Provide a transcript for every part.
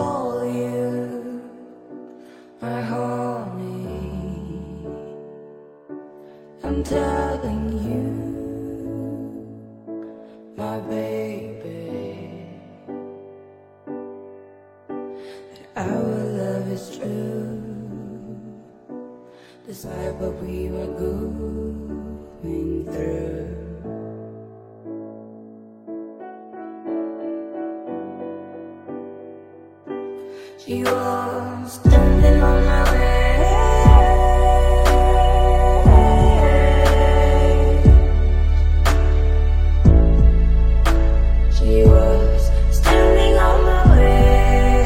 call you my honey. I'm telling you, my baby, that our love is true, despite what we were going through. She was standing on my way. She was standing on my way.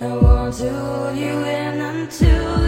I want to hold you in until